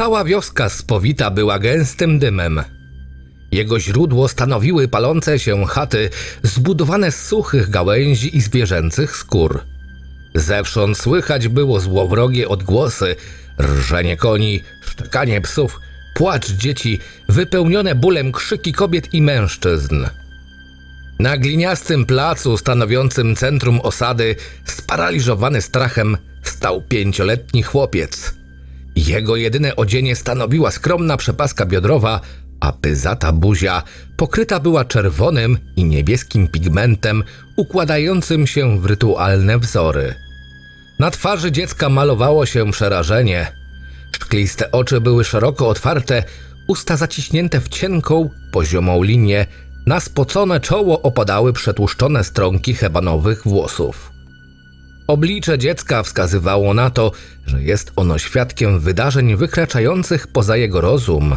Cała wioska spowita była gęstym dymem. Jego źródło stanowiły palące się chaty zbudowane z suchych gałęzi i zwierzęcych skór. Zewsząd słychać było złowrogie odgłosy, rżenie koni, szczekanie psów, płacz dzieci, wypełnione bólem krzyki kobiet i mężczyzn. Na gliniastym placu stanowiącym centrum osady, sparaliżowany strachem, stał pięcioletni chłopiec. Jego jedyne odzienie stanowiła skromna przepaska biodrowa, a pyzata buzia pokryta była czerwonym i niebieskim pigmentem układającym się w rytualne wzory. Na twarzy dziecka malowało się przerażenie. Szkliste oczy były szeroko otwarte, usta zaciśnięte w cienką, poziomą linię, na spocone czoło opadały przetłuszczone stronki hebanowych włosów. Oblicze dziecka wskazywało na to, że jest ono świadkiem wydarzeń wykraczających poza jego rozum,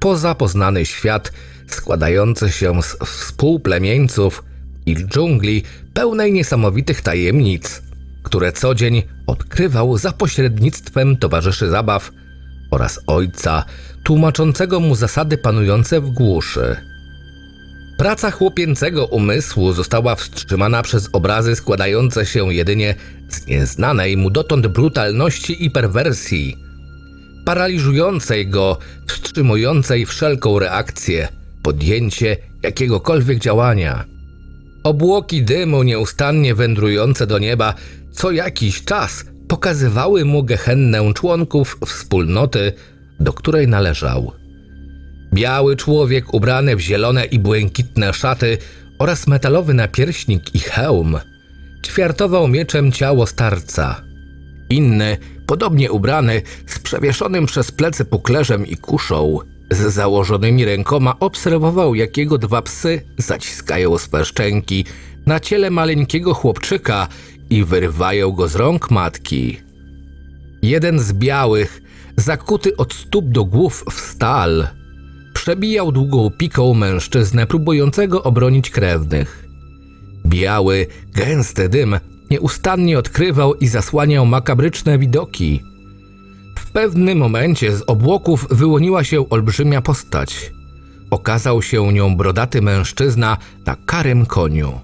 poza poznany świat składający się z współplemieńców i dżungli pełnej niesamowitych tajemnic, które co dzień odkrywał za pośrednictwem towarzyszy zabaw oraz ojca tłumaczącego mu zasady panujące w głuszy. Praca chłopięcego umysłu została wstrzymana przez obrazy składające się jedynie z nieznanej mu dotąd brutalności i perwersji, paraliżującej go, wstrzymującej wszelką reakcję, podjęcie jakiegokolwiek działania. Obłoki dymu nieustannie wędrujące do nieba co jakiś czas pokazywały mu gehennę członków wspólnoty, do której należał. Biały człowiek ubrany w zielone i błękitne szaty oraz metalowy napierśnik i hełm ćwiartował mieczem ciało starca. Inny, podobnie ubrany, z przewieszonym przez plecy puklerzem i kuszą, z założonymi rękoma obserwował, jak jego dwa psy zaciskają swe szczęki na ciele maleńkiego chłopczyka i wyrywają go z rąk matki. Jeden z białych, zakuty od stóp do głów w stal, przebijał długą piką mężczyznę próbującego obronić krewnych. Biały, gęsty dym nieustannie odkrywał i zasłaniał makabryczne widoki. W pewnym momencie z obłoków wyłoniła się olbrzymia postać. Okazał się nią brodaty mężczyzna na karym koniu.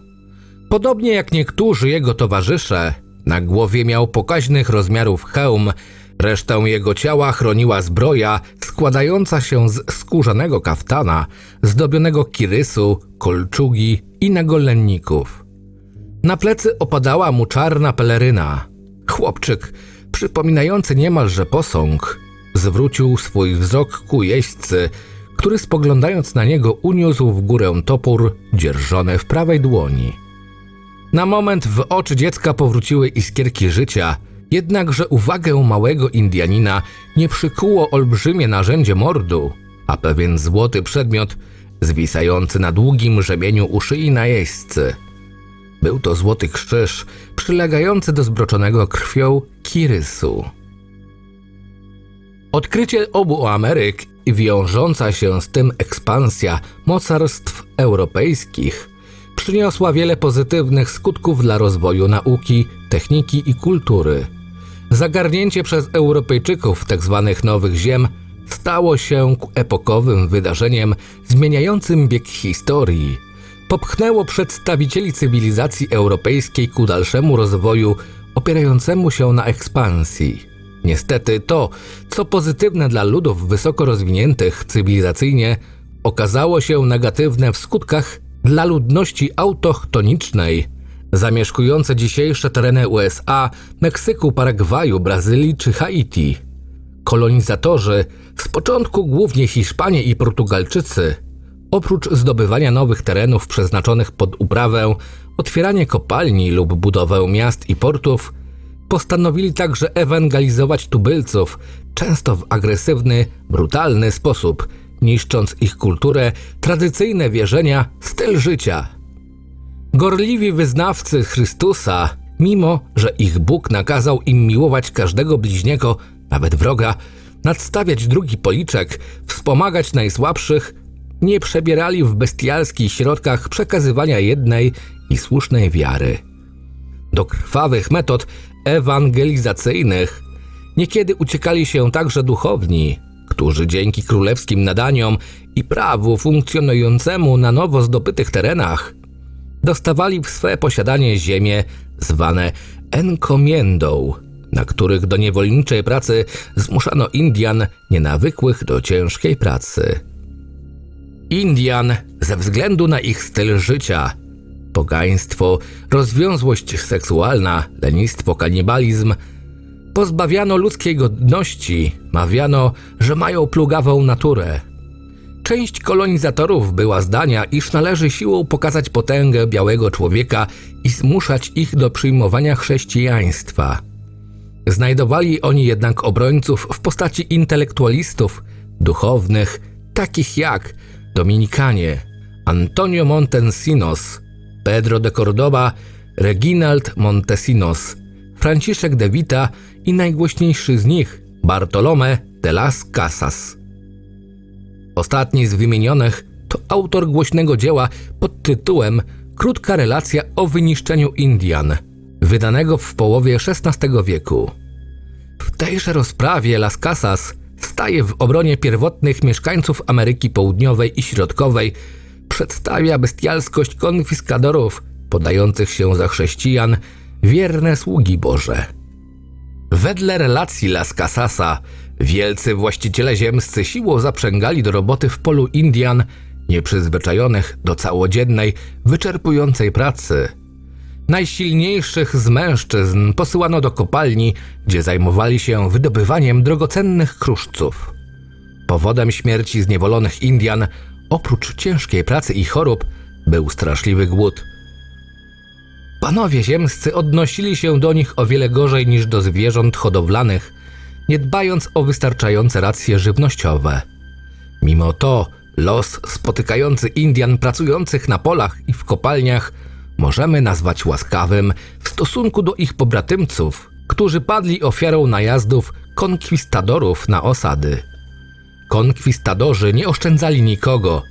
Podobnie jak niektórzy jego towarzysze, na głowie miał pokaźnych rozmiarów hełm, resztę jego ciała chroniła zbroja składająca się z skórzanego kaftana, zdobionego kirysu, kolczugi i nagolenników. Na plecy opadała mu czarna peleryna. Chłopczyk, przypominający niemalże posąg, zwrócił swój wzrok ku jeźdźcy, który spoglądając na niego uniósł w górę topór dzierżony w prawej dłoni. Na moment w oczy dziecka powróciły iskierki życia, jednakże uwagę małego Indianina nie przykuło olbrzymie narzędzie mordu, a pewien złoty przedmiot zwisający na długim rzemieniu u szyi najeźdźcy. Był to złoty krzyż przylegający do zbroczonego krwią kirysu. Odkrycie obu Ameryk i wiążąca się z tym ekspansja mocarstw europejskich – przyniosła wiele pozytywnych skutków dla rozwoju nauki, techniki i kultury. Zagarnięcie przez Europejczyków tzw. Tak nowych ziem stało się epokowym wydarzeniem zmieniającym bieg historii. Popchnęło przedstawicieli cywilizacji europejskiej ku dalszemu rozwoju opierającemu się na ekspansji. Niestety to, co pozytywne dla ludów wysoko rozwiniętych cywilizacyjnie, okazało się negatywne w skutkach dla ludności autochtonicznej zamieszkujące dzisiejsze tereny USA, Meksyku, Paragwaju, Brazylii czy Haiti. Kolonizatorzy, z początku głównie Hiszpanie i Portugalczycy, oprócz zdobywania nowych terenów przeznaczonych pod uprawę, otwieranie kopalni lub budowę miast i portów, postanowili także ewangelizować tubylców, często w agresywny, brutalny sposób – niszcząc ich kulturę, tradycyjne wierzenia, styl życia. Gorliwi wyznawcy Chrystusa, mimo że ich Bóg nakazał im miłować każdego bliźniego, nawet wroga, nadstawiać drugi policzek, wspomagać najsłabszych, nie przebierali w bestialskich środkach przekazywania jednej i słusznej wiary. Do krwawych metod ewangelizacyjnych Niekiedy uciekali się także duchowni, którzy dzięki królewskim nadaniom i prawu funkcjonującemu na nowo zdobytych terenach dostawali w swe posiadanie ziemie zwane encomiendą, na których do niewolniczej pracy zmuszano Indian nienawykłych do ciężkiej pracy. Indian ze względu na ich styl życia, pogaństwo, rozwiązłość seksualna, lenistwo, kanibalizm, pozbawiano ludzkiej godności, mawiano, że mają plugawą naturę. Część kolonizatorów była zdania, iż należy siłą pokazać potęgę białego człowieka i zmuszać ich do przyjmowania chrześcijaństwa. Znajdowali oni jednak obrońców w postaci intelektualistów, duchownych, takich jak Dominikanie, Antonio Montesinos, Pedro de Cordoba, Reginald Montesinos, Franciszek de Vita i najgłośniejszy z nich Bartolome de las Casas. Ostatni z wymienionych to autor głośnego dzieła pod tytułem Krótka relacja o wyniszczeniu Indian, wydanego w połowie XVI wieku. W tejże rozprawie Las Casas staje w obronie pierwotnych mieszkańców Ameryki Południowej i Środkowej, przedstawia bestialskość konfiskadorów podających się za chrześcijan, wierne sługi Boże. Wedle relacji Las Casasa, wielcy właściciele ziemscy siłą zaprzęgali do roboty w polu Indian, nieprzyzwyczajonych do całodziennej, wyczerpującej pracy. Najsilniejszych z mężczyzn posyłano do kopalni, gdzie zajmowali się wydobywaniem drogocennych kruszców. Powodem śmierci zniewolonych Indian, oprócz ciężkiej pracy i chorób, był straszliwy głód – Panowie ziemscy odnosili się do nich o wiele gorzej niż do zwierząt hodowlanych, nie dbając o wystarczające racje żywnościowe. Mimo to los spotykający Indian pracujących na polach i w kopalniach możemy nazwać łaskawym w stosunku do ich pobratymców, którzy padli ofiarą najazdów konkwistadorów na osady. Konkwistadorzy nie oszczędzali nikogo.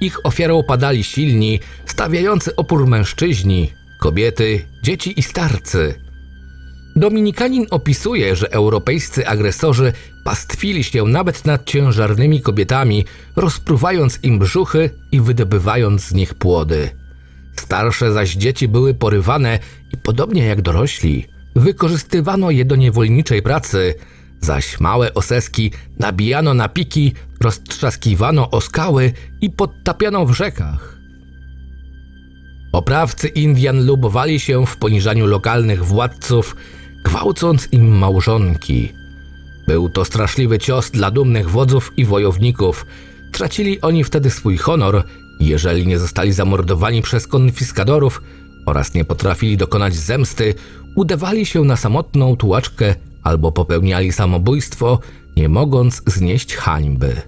Ich ofiarą padali silni, stawiający opór mężczyźni, kobiety, dzieci i starcy. Dominikanin opisuje, że europejscy agresorzy pastwili się nawet nad ciężarnymi kobietami, rozpruwając im brzuchy i wydobywając z nich płody. Starsze zaś dzieci były porywane i podobnie jak dorośli, wykorzystywano je do niewolniczej pracy, zaś małe oseski nabijano na piki, roztrzaskiwano o skały i podtapiano w rzekach. Oprawcy Indian lubowali się w poniżaniu lokalnych władców, gwałcąc im małżonki. Był to straszliwy cios dla dumnych wodzów i wojowników. Tracili oni wtedy swój honor, jeżeli nie zostali zamordowani przez konfiskadorów oraz nie potrafili dokonać zemsty, udawali się na samotną tułaczkę albo popełniali samobójstwo, nie mogąc znieść hańby.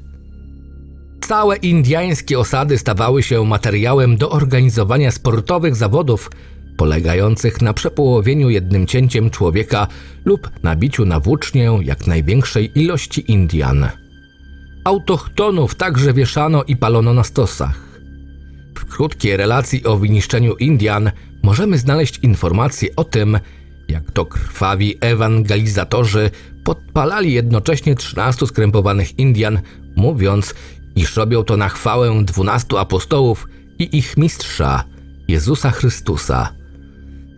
Całe indiańskie osady stawały się materiałem do organizowania sportowych zawodów polegających na przepołowieniu jednym cięciem człowieka lub nabiciu na włócznię jak największej ilości Indian. Autochtonów także wieszano i palono na stosach. W krótkiej relacji o wyniszczeniu Indian możemy znaleźć informacje o tym, jak to krwawi ewangelizatorzy podpalali jednocześnie 13 skrępowanych Indian, mówiąc, iż robią to na chwałę dwunastu apostołów i ich mistrza, Jezusa Chrystusa.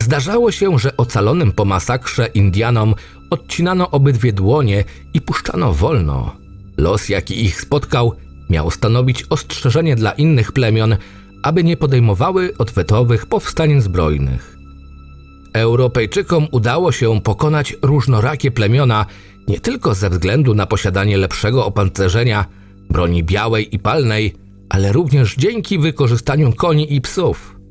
Zdarzało się, że ocalonym po masakrze Indianom odcinano obydwie dłonie i puszczano wolno. Los, jaki ich spotkał, miał stanowić ostrzeżenie dla innych plemion, aby nie podejmowały odwetowych powstań zbrojnych. Europejczykom udało się pokonać różnorakie plemiona nie tylko ze względu na posiadanie lepszego opancerzenia, broni białej i palnej, ale również dzięki wykorzystaniu koni i psów.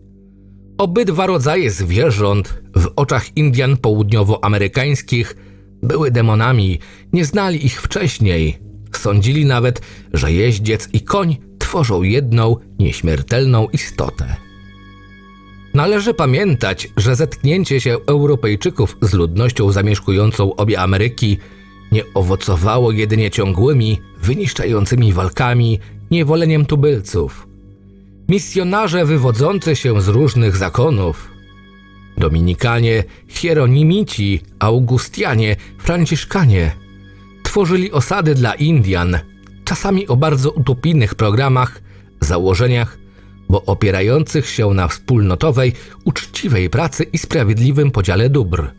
Obydwa rodzaje zwierząt w oczach Indian południowoamerykańskich były demonami, nie znali ich wcześniej. Sądzili nawet, że jeździec i koń tworzą jedną, nieśmiertelną istotę. Należy pamiętać, że zetknięcie się Europejczyków z ludnością zamieszkującą obie Ameryki nie owocowało jedynie ciągłymi, wyniszczającymi walkami, niewoleniem tubylców. Misjonarze wywodzące się z różnych zakonów Dominikanie, Hieronimici, Augustianie, Franciszkanie tworzyli osady dla Indian, czasami o bardzo utopijnych programach, założeniach, bo opierających się na wspólnotowej, uczciwej pracy i sprawiedliwym podziale dóbr.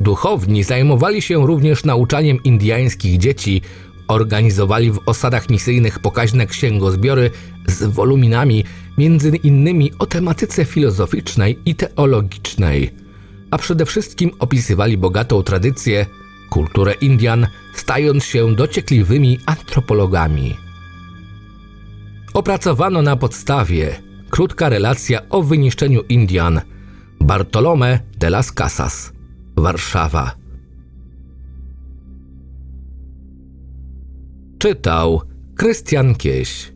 Duchowni zajmowali się również nauczaniem indiańskich dzieci, organizowali w osadach misyjnych pokaźne księgozbiory z woluminami, między innymi o tematyce filozoficznej i teologicznej, a przede wszystkim opisywali bogatą tradycję, kulturę Indian, stając się dociekliwymi antropologami. Opracowano na podstawie krótka relacja o wyniszczeniu Indian Bartolome de las Casas, Warszawa. Czytał Krystian Kieś.